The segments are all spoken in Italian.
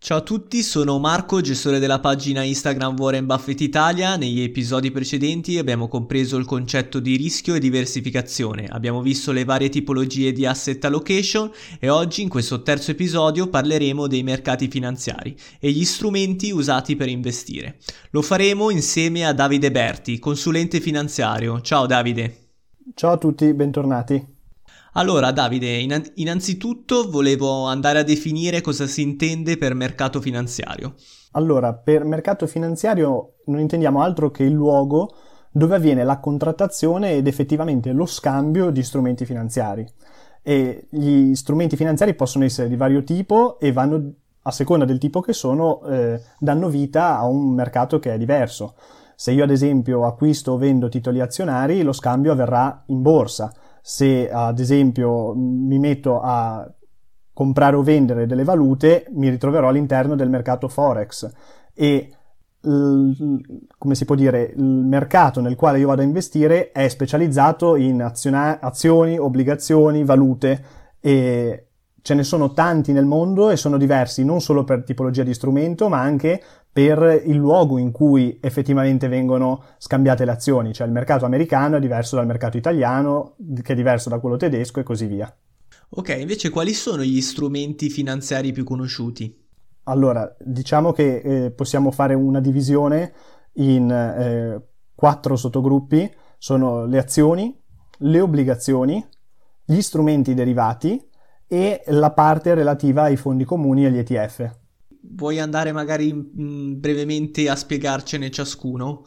Ciao a tutti, sono Marco, gestore della pagina Instagram Warren Buffett Italia. Negli episodi precedenti abbiamo compreso il concetto di rischio e diversificazione, abbiamo visto le varie tipologie di asset allocation e oggi in questo terzo episodio parleremo dei mercati finanziari e gli strumenti usati per investire. Lo faremo insieme a Davide Berti, consulente finanziario. Ciao Davide. Ciao a tutti, bentornati. Allora, Davide, innanzitutto volevo andare a definire cosa si intende per mercato finanziario. Allora, per mercato finanziario non intendiamo altro che il luogo dove avviene la contrattazione ed effettivamente lo scambio di strumenti finanziari. E gli strumenti finanziari possono essere di vario tipo e vanno, a seconda del tipo che sono, eh, danno vita a un mercato che è diverso. Se io ad esempio acquisto o vendo titoli azionari, lo scambio avverrà in borsa se ad esempio mi metto a comprare o vendere delle valute, mi ritroverò all'interno del mercato Forex. E come si può dire, il mercato nel quale io vado a investire è specializzato in aziona- azioni, obbligazioni, valute. E ce ne sono tanti nel mondo e sono diversi non solo per tipologia di strumento, ma anche per il luogo in cui effettivamente vengono scambiate le azioni, cioè il mercato americano è diverso dal mercato italiano, che è diverso da quello tedesco e così via. Ok, invece quali sono gli strumenti finanziari più conosciuti? Allora, diciamo che eh, possiamo fare una divisione in eh, quattro sottogruppi, sono le azioni, le obbligazioni, gli strumenti derivati e la parte relativa ai fondi comuni e agli ETF. Vuoi andare magari mm, brevemente a spiegarcene ciascuno?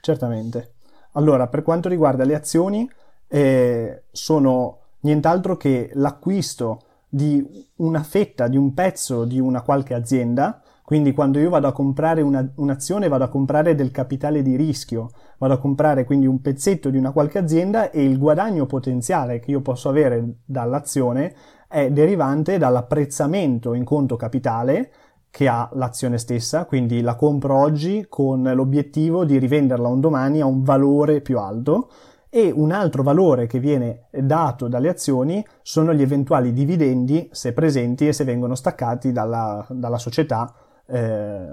Certamente. Allora, per quanto riguarda le azioni, eh, sono nient'altro che l'acquisto di una fetta, di un pezzo di una qualche azienda. Quindi quando io vado a comprare una, un'azione vado a comprare del capitale di rischio, vado a comprare quindi un pezzetto di una qualche azienda e il guadagno potenziale che io posso avere dall'azione è derivante dall'apprezzamento in conto capitale che ha l'azione stessa, quindi la compro oggi con l'obiettivo di rivenderla un domani a un valore più alto e un altro valore che viene dato dalle azioni sono gli eventuali dividendi se presenti e se vengono staccati dalla, dalla società eh,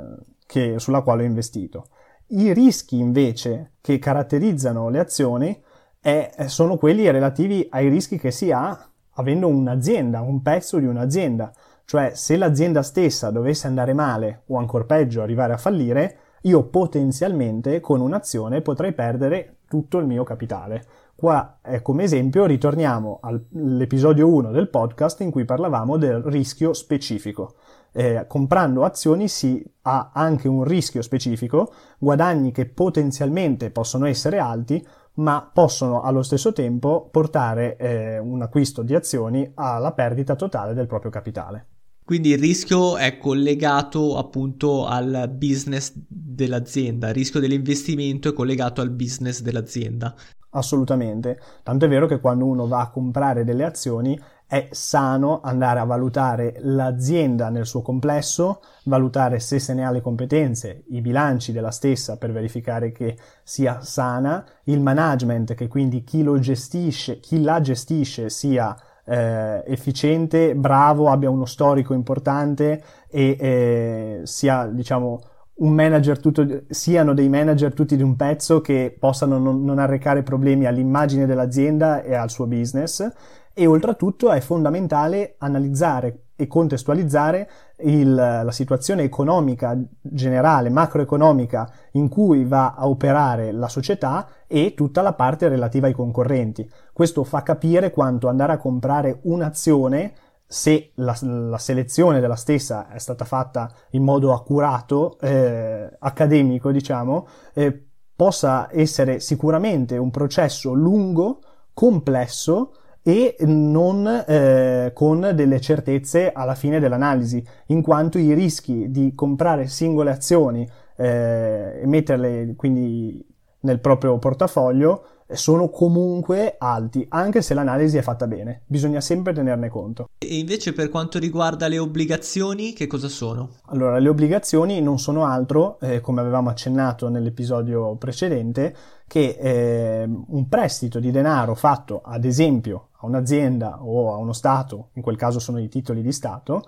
che, sulla quale ho investito. I rischi invece che caratterizzano le azioni è, sono quelli relativi ai rischi che si ha avendo un'azienda, un pezzo di un'azienda. Cioè, se l'azienda stessa dovesse andare male o ancora peggio arrivare a fallire, io potenzialmente con un'azione potrei perdere tutto il mio capitale. Qua, eh, come esempio, ritorniamo all'episodio 1 del podcast in cui parlavamo del rischio specifico. Eh, comprando azioni si ha anche un rischio specifico, guadagni che potenzialmente possono essere alti, ma possono allo stesso tempo portare eh, un acquisto di azioni alla perdita totale del proprio capitale. Quindi il rischio è collegato appunto al business dell'azienda, il rischio dell'investimento è collegato al business dell'azienda. Assolutamente, tanto è vero che quando uno va a comprare delle azioni è sano andare a valutare l'azienda nel suo complesso, valutare se se ne ha le competenze, i bilanci della stessa per verificare che sia sana, il management, che quindi chi lo gestisce, chi la gestisce sia eh, efficiente, bravo, abbia uno storico importante e eh, sia, diciamo, un manager tutto, siano dei manager tutti di un pezzo che possano non, non arrecare problemi all'immagine dell'azienda e al suo business. E oltretutto è fondamentale analizzare e contestualizzare il, la situazione economica generale, macroeconomica in cui va a operare la società e tutta la parte relativa ai concorrenti. Questo fa capire quanto andare a comprare un'azione se la, la, selezione della stessa è stata fatta in modo accurato, eh, accademico, diciamo, eh, possa essere sicuramente un processo lungo, complesso, e non eh, con delle certezze alla fine dell'analisi, in quanto i rischi di comprare singole azioni eh, e metterle quindi nel proprio portafoglio sono comunque alti, anche se l'analisi è fatta bene. Bisogna sempre tenerne conto. E invece per quanto riguarda le obbligazioni, che cosa sono? Allora, le obbligazioni non sono altro, eh, come avevamo accennato nell'episodio precedente, che eh, un prestito di denaro fatto ad esempio a un'azienda o a uno Stato, in quel caso sono i titoli di Stato,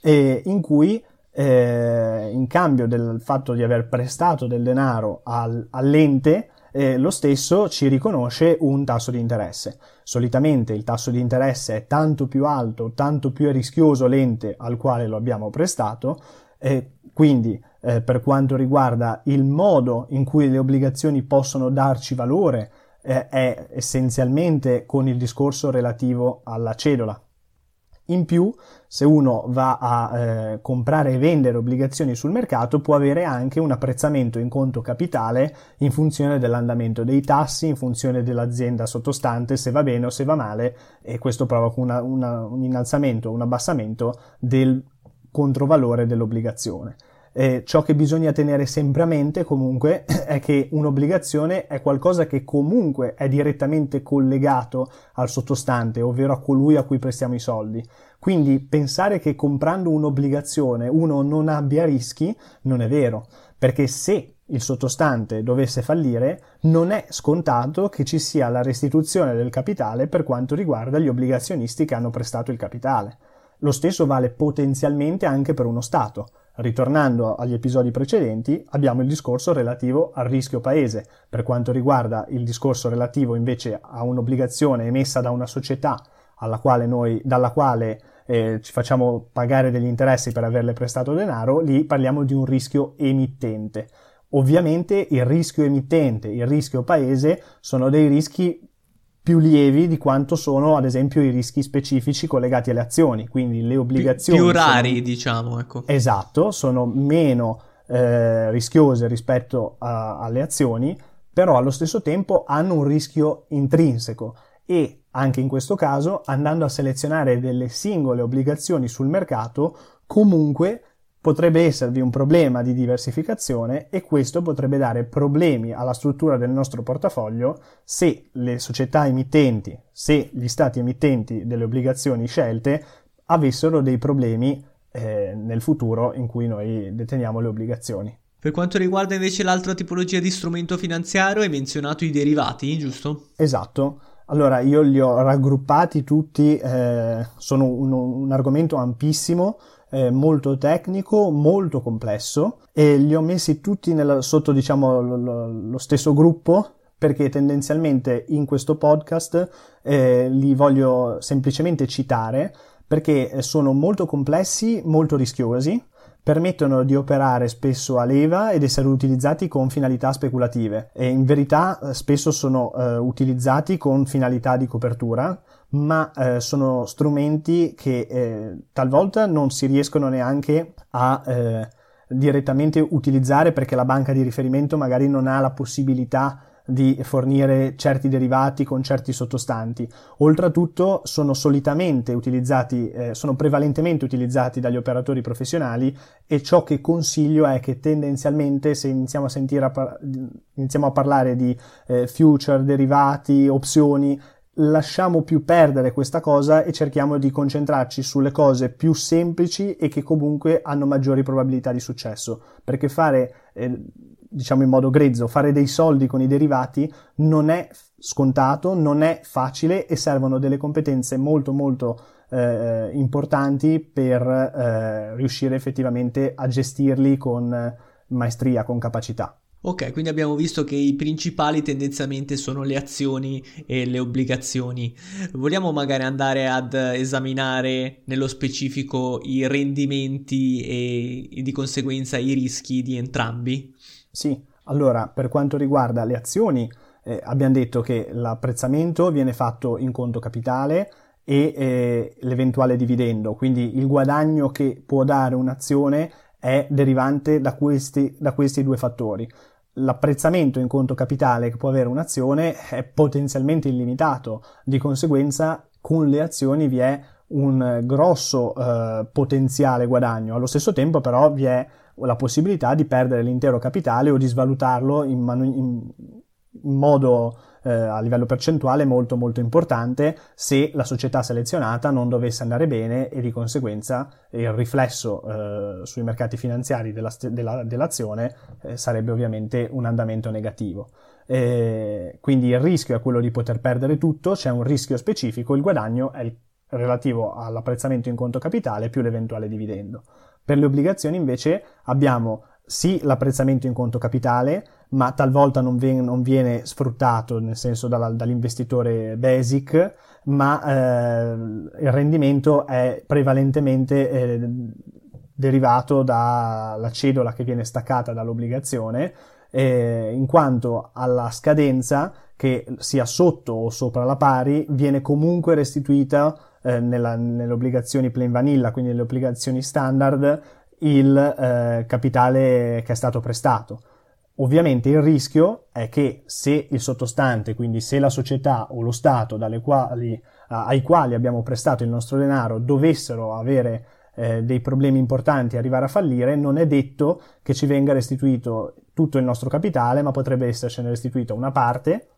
eh, in cui eh, in cambio del fatto di aver prestato del denaro al, all'ente, eh, lo stesso ci riconosce un tasso di interesse. Solitamente il tasso di interesse è tanto più alto, tanto più è rischioso l'ente al quale lo abbiamo prestato, e quindi eh, per quanto riguarda il modo in cui le obbligazioni possono darci valore, eh, è essenzialmente con il discorso relativo alla cedola, in più, se uno va a eh, comprare e vendere obbligazioni sul mercato, può avere anche un apprezzamento in conto capitale in funzione dell'andamento dei tassi, in funzione dell'azienda sottostante, se va bene o se va male, e questo provoca una, una, un innalzamento un abbassamento del controvalore dell'obbligazione. Eh, ciò che bisogna tenere sempre a mente comunque è che un'obbligazione è qualcosa che comunque è direttamente collegato al sottostante, ovvero a colui a cui prestiamo i soldi. Quindi pensare che comprando un'obbligazione uno non abbia rischi non è vero, perché se il sottostante dovesse fallire, non è scontato che ci sia la restituzione del capitale per quanto riguarda gli obbligazionisti che hanno prestato il capitale. Lo stesso vale potenzialmente anche per uno Stato. Ritornando agli episodi precedenti, abbiamo il discorso relativo al rischio paese. Per quanto riguarda il discorso relativo invece a un'obbligazione emessa da una società quale noi, dalla quale eh, ci facciamo pagare degli interessi per averle prestato denaro, lì parliamo di un rischio emittente. Ovviamente il rischio emittente, il rischio paese sono dei rischi più lievi di quanto sono ad esempio i rischi specifici collegati alle azioni, quindi le obbligazioni. Più, più rari, sono... diciamo, ecco. Esatto, sono meno eh, rischiose rispetto a, alle azioni, però allo stesso tempo hanno un rischio intrinseco e anche in questo caso, andando a selezionare delle singole obbligazioni sul mercato, comunque potrebbe esservi un problema di diversificazione e questo potrebbe dare problemi alla struttura del nostro portafoglio se le società emittenti, se gli stati emittenti delle obbligazioni scelte avessero dei problemi eh, nel futuro in cui noi deteniamo le obbligazioni. Per quanto riguarda invece l'altra tipologia di strumento finanziario, hai menzionato i derivati, giusto? Esatto. Allora, io li ho raggruppati tutti, eh, sono un, un argomento ampissimo, eh, molto tecnico, molto complesso e li ho messi tutti nella, sotto diciamo lo, lo, stesso gruppo perché tendenzialmente in questo podcast eh, li voglio semplicemente citare perché sono molto complessi, molto rischiosi, permettono di operare spesso a leva ed essere utilizzati con finalità speculative. E in verità eh, spesso sono eh, utilizzati con finalità di copertura ma eh, sono strumenti che eh, talvolta non si riescono neanche a eh, direttamente utilizzare perché la banca di riferimento magari non ha la possibilità di fornire certi derivati con certi sottostanti. Oltretutto sono solitamente utilizzati, eh, sono prevalentemente utilizzati dagli operatori professionali e ciò che consiglio è che tendenzialmente se iniziamo a sentire a par- iniziamo a parlare di eh, future, derivati, opzioni, lasciamo più perdere questa cosa e cerchiamo di concentrarci sulle cose più semplici e che comunque hanno maggiori probabilità di successo, perché fare, eh, diciamo in modo grezzo, fare dei soldi con i derivati non è scontato, non è facile e servono delle competenze molto molto eh, importanti per eh, riuscire effettivamente a gestirli con maestria, con capacità. Ok, quindi abbiamo visto che i principali tendenzialmente sono le azioni e le obbligazioni. Vogliamo magari andare ad esaminare nello specifico i rendimenti e, e di conseguenza i rischi di entrambi? Sì, allora per quanto riguarda le azioni eh, abbiamo detto che l'apprezzamento viene fatto in conto capitale e eh, l'eventuale dividendo, quindi il guadagno che può dare un'azione è derivante da questi, da questi due fattori. L'apprezzamento in conto capitale che può avere un'azione è potenzialmente illimitato, di conseguenza con le azioni vi è un grosso eh, potenziale guadagno, allo stesso tempo però vi è la possibilità di perdere l'intero capitale o di svalutarlo in, man- in, in modo eh, a livello percentuale molto molto importante se la società selezionata non dovesse andare bene e di conseguenza il riflesso eh, sui mercati finanziari della, della, dell'azione eh, sarebbe ovviamente un andamento negativo. Eh, quindi il rischio è quello di poter perdere tutto, c'è un rischio specifico, il guadagno è il relativo all'apprezzamento in conto capitale più l'eventuale dividendo. Per le obbligazioni invece abbiamo sì l'apprezzamento in conto capitale, ma talvolta non viene, non viene sfruttato, nel senso dalla, dall'investitore basic, ma eh, il rendimento è prevalentemente eh, derivato dalla cedola che viene staccata dall'obbligazione, eh, in quanto alla scadenza, che sia sotto o sopra la pari, viene comunque restituita eh, nella, nelle obbligazioni plain vanilla, quindi nelle obbligazioni standard, il eh, capitale che è stato prestato. Ovviamente il rischio è che se il sottostante, quindi se la società o lo Stato quali, ai quali abbiamo prestato il nostro denaro dovessero avere eh, dei problemi importanti e arrivare a fallire, non è detto che ci venga restituito tutto il nostro capitale, ma potrebbe essercene restituita una parte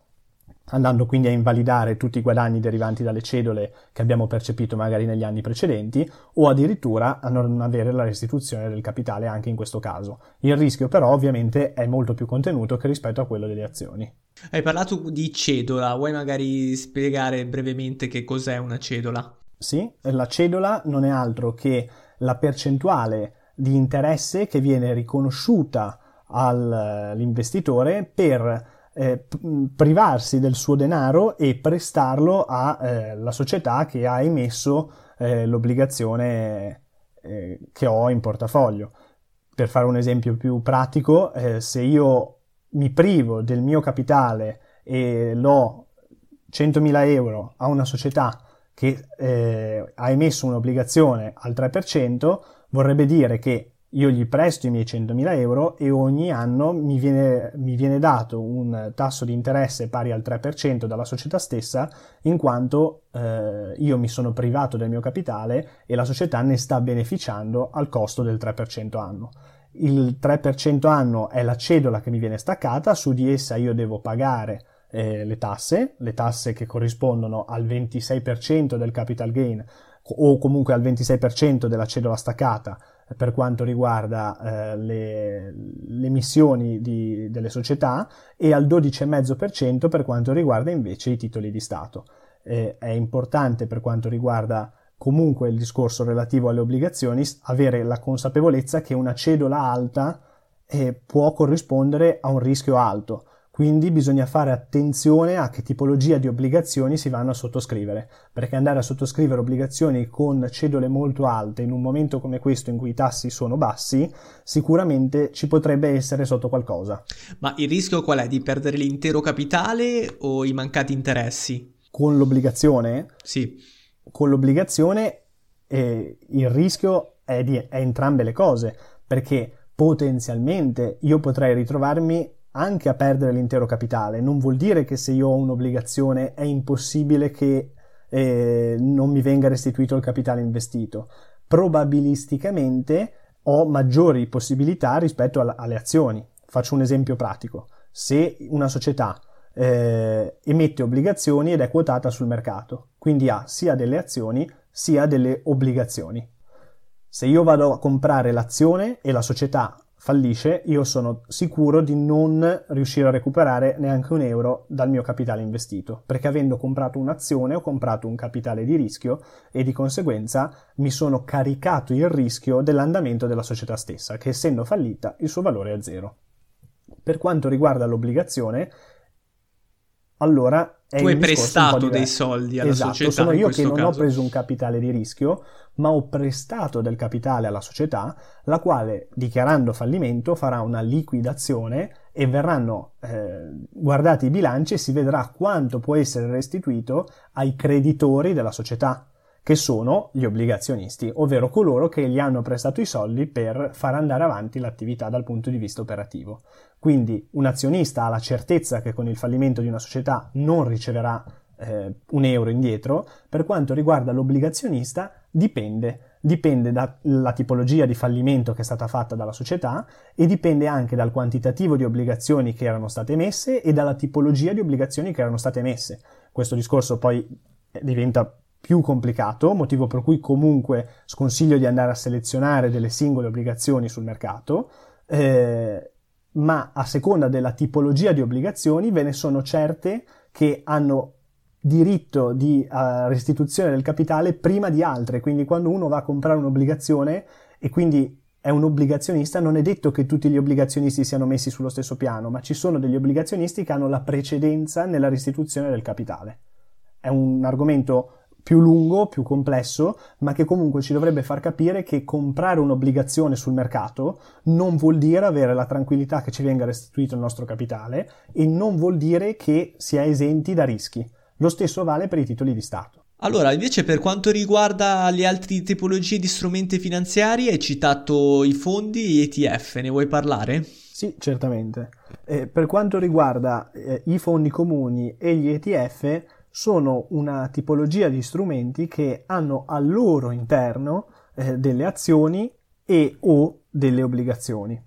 andando quindi a invalidare tutti i guadagni derivanti dalle cedole che abbiamo percepito magari negli anni precedenti o addirittura a non avere la restituzione del capitale anche in questo caso. Il rischio però ovviamente è molto più contenuto che rispetto a quello delle azioni. Hai parlato di cedola, vuoi magari spiegare brevemente che cos'è una cedola? Sì, la cedola non è altro che la percentuale di interesse che viene riconosciuta all'investitore per eh, privarsi del suo denaro e prestarlo alla eh, società che ha emesso eh, l'obbligazione eh, che ho in portafoglio. Per fare un esempio più pratico, eh, se io mi privo del mio capitale e lo 100.000 euro a una società che eh, ha emesso un'obbligazione al 3%, vorrebbe dire che io gli presto i miei 100.000 euro e ogni anno mi viene, mi viene, dato un tasso di interesse pari al 3% dalla società stessa, in quanto eh, io mi sono privato del mio capitale e la società ne sta beneficiando al costo del 3% anno. Il 3% anno è la cedola che mi viene staccata, su di essa io devo pagare eh, le tasse, le tasse che corrispondono al 26% del capital gain o comunque al 26% della cedola staccata per quanto riguarda eh, le, le, emissioni di, delle società e al 12,5% per quanto riguarda invece i titoli di Stato. Eh, è importante per quanto riguarda comunque il discorso relativo alle obbligazioni avere la consapevolezza che una cedola alta eh, può corrispondere a un rischio alto quindi bisogna fare attenzione a che tipologia di obbligazioni si vanno a sottoscrivere, perché andare a sottoscrivere obbligazioni con cedole molto alte in un momento come questo in cui i tassi sono bassi, sicuramente ci potrebbe essere sotto qualcosa. Ma il rischio qual è? Di perdere l'intero capitale o i mancati interessi? Con l'obbligazione? Sì. Con l'obbligazione eh, il rischio è di è entrambe le cose, perché potenzialmente io potrei ritrovarmi anche a perdere l'intero capitale. Non vuol dire che se io ho un'obbligazione è impossibile che eh, non mi venga restituito il capitale investito. Probabilisticamente ho maggiori possibilità rispetto alla, alle azioni. Faccio un esempio pratico. Se una società eh, emette obbligazioni ed è quotata sul mercato, quindi ha sia delle azioni sia delle obbligazioni. Se io vado a comprare l'azione e la società fallisce, io sono sicuro di non riuscire a recuperare neanche un euro dal mio capitale investito, perché avendo comprato un'azione ho comprato un capitale di rischio e di conseguenza mi sono caricato il rischio dell'andamento della società stessa, che essendo fallita il suo valore è zero. Per quanto riguarda l'obbligazione, allora tu hai prestato dei soldi alla esatto, società. Sono io che non caso. ho preso un capitale di rischio, ma ho prestato del capitale alla società, la quale, dichiarando fallimento, farà una liquidazione e verranno eh, guardati i bilanci e si vedrà quanto può essere restituito ai creditori della società che sono gli obbligazionisti, ovvero coloro che gli hanno prestato i soldi per far andare avanti l'attività dal punto di vista operativo. Quindi un azionista ha la certezza che con il fallimento di una società non riceverà eh, un euro indietro. Per quanto riguarda l'obbligazionista, dipende. Dipende dalla tipologia di fallimento che è stata fatta dalla società e dipende anche dal quantitativo di obbligazioni che erano state emesse e dalla tipologia di obbligazioni che erano state emesse. Questo discorso poi diventa più complicato, motivo per cui comunque sconsiglio di andare a selezionare delle singole obbligazioni sul mercato, eh, ma a seconda della tipologia di obbligazioni ve ne sono certe che hanno diritto di uh, restituzione del capitale prima di altre, quindi quando uno va a comprare un'obbligazione e quindi è un obbligazionista, non è detto che tutti gli obbligazionisti siano messi sullo stesso piano, ma ci sono degli obbligazionisti che hanno la precedenza nella restituzione del capitale. È un argomento più lungo, più complesso, ma che comunque ci dovrebbe far capire che comprare un'obbligazione sul mercato non vuol dire avere la tranquillità che ci venga restituito il nostro capitale e non vuol dire che si è esenti da rischi. Lo stesso vale per i titoli di Stato. Allora, invece per quanto riguarda le altre tipologie di strumenti finanziari, hai citato i fondi e gli ETF, ne vuoi parlare? Sì, certamente. Eh, per quanto riguarda eh, i fondi comuni e gli ETF, sono una tipologia di strumenti che hanno al loro interno eh, delle azioni e o delle obbligazioni.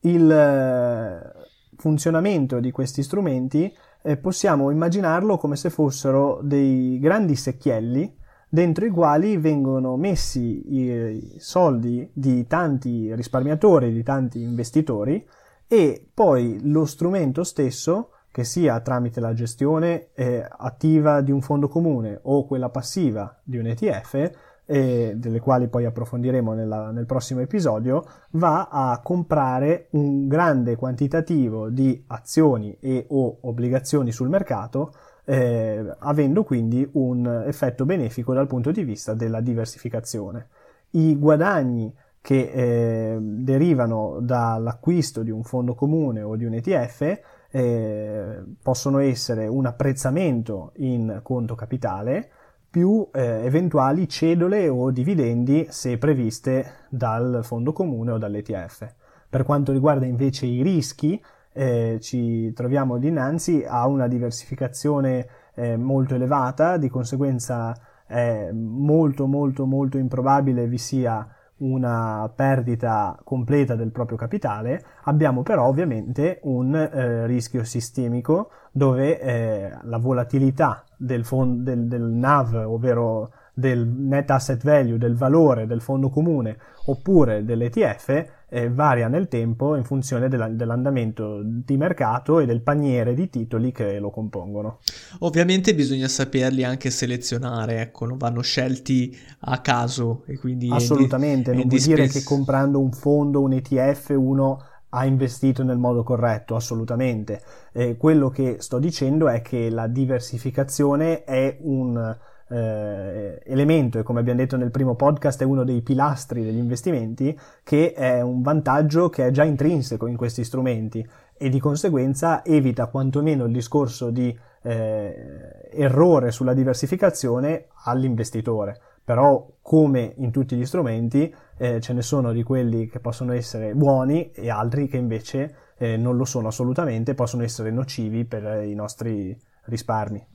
Il eh, funzionamento di questi strumenti eh, possiamo immaginarlo come se fossero dei grandi secchielli dentro i quali vengono messi i soldi di tanti risparmiatori, di tanti investitori e poi lo strumento stesso, che sia tramite la gestione eh, attiva di un fondo comune o quella passiva di un ETF, e delle quali poi approfondiremo nella, nel prossimo episodio, va a comprare un grande quantitativo di azioni e o obbligazioni sul mercato, eh, avendo quindi un effetto benefico dal punto di vista della diversificazione. I guadagni che eh, derivano dall'acquisto di un fondo comune o di un ETF eh, possono essere un apprezzamento in conto capitale, più eh, eventuali cedole o dividendi se previste dal fondo comune o dall'ETF. Per quanto riguarda invece i rischi, eh, ci troviamo dinanzi a una diversificazione eh, molto elevata, di conseguenza è molto molto molto improbabile vi sia una perdita completa del proprio capitale, abbiamo però ovviamente un eh, rischio sistemico dove eh, la volatilità del, fond- del, del NAV, ovvero del net asset value, del valore del fondo comune oppure dell'ETF eh, varia nel tempo in funzione della, dell'andamento di mercato e del paniere di titoli che lo compongono. Ovviamente bisogna saperli anche selezionare, ecco, non vanno scelti a caso e quindi assolutamente, non vuol dire che comprando un fondo, un ETF, uno ha investito nel modo corretto, assolutamente. Eh, quello che sto dicendo è che la diversificazione è un eh, elemento e come abbiamo detto nel primo podcast è uno dei pilastri degli investimenti che è un vantaggio che è già intrinseco in questi strumenti e di conseguenza evita quantomeno il discorso di eh, errore sulla diversificazione all'investitore. Però come in tutti gli strumenti eh, ce ne sono di quelli che possono essere buoni e altri che invece eh, non lo sono assolutamente, possono essere nocivi per i nostri risparmi.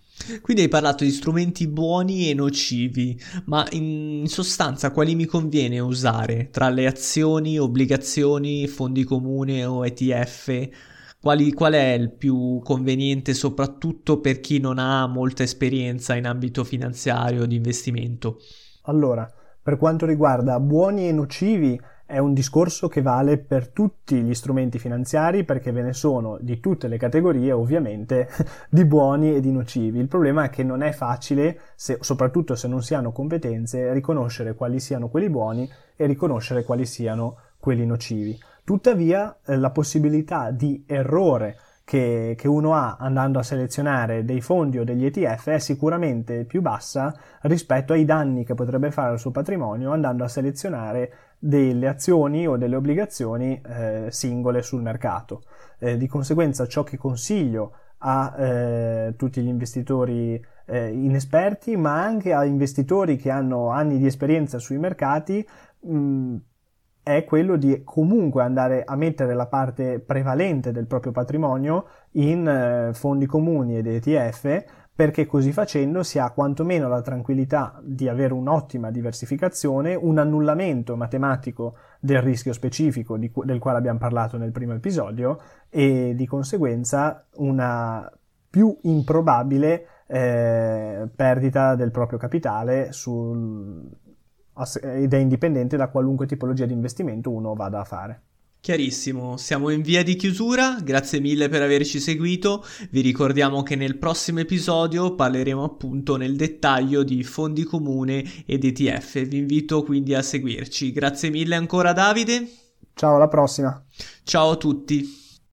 Quindi hai parlato di strumenti buoni e nocivi, ma in sostanza quali mi conviene usare tra le azioni, obbligazioni, fondi comuni o ETF? Quali, qual è il più conveniente soprattutto per chi non ha molta esperienza in ambito finanziario di investimento? Allora, per quanto riguarda buoni e nocivi, è un discorso che vale per tutti gli strumenti finanziari perché ve ne sono di tutte le categorie ovviamente di buoni e di nocivi. Il problema è che non è facile, se, soprattutto se non si hanno competenze, riconoscere quali siano quelli buoni e riconoscere quali siano quelli nocivi. Tuttavia eh, la possibilità di errore che, che, uno ha andando a selezionare dei fondi o degli ETF è sicuramente più bassa rispetto ai danni che potrebbe fare al suo patrimonio andando a selezionare delle azioni o delle obbligazioni eh, singole sul mercato. Eh, di conseguenza ciò che consiglio a eh, tutti gli investitori eh, inesperti, ma anche a investitori che hanno anni di esperienza sui mercati, mh, è quello di comunque andare a mettere la parte prevalente del proprio patrimonio in eh, fondi comuni ed ETF perché così facendo si ha quantomeno la tranquillità di avere un'ottima diversificazione, un annullamento matematico del rischio specifico di, del quale abbiamo parlato nel primo episodio e di conseguenza una più improbabile eh, perdita del proprio capitale sul, ed è indipendente da qualunque tipologia di investimento uno vada a fare. Chiarissimo, siamo in via di chiusura, grazie mille per averci seguito, vi ricordiamo che nel prossimo episodio parleremo appunto nel dettaglio di fondi comune ed ETF, vi invito quindi a seguirci. Grazie mille ancora Davide. Ciao, alla prossima. Ciao a tutti.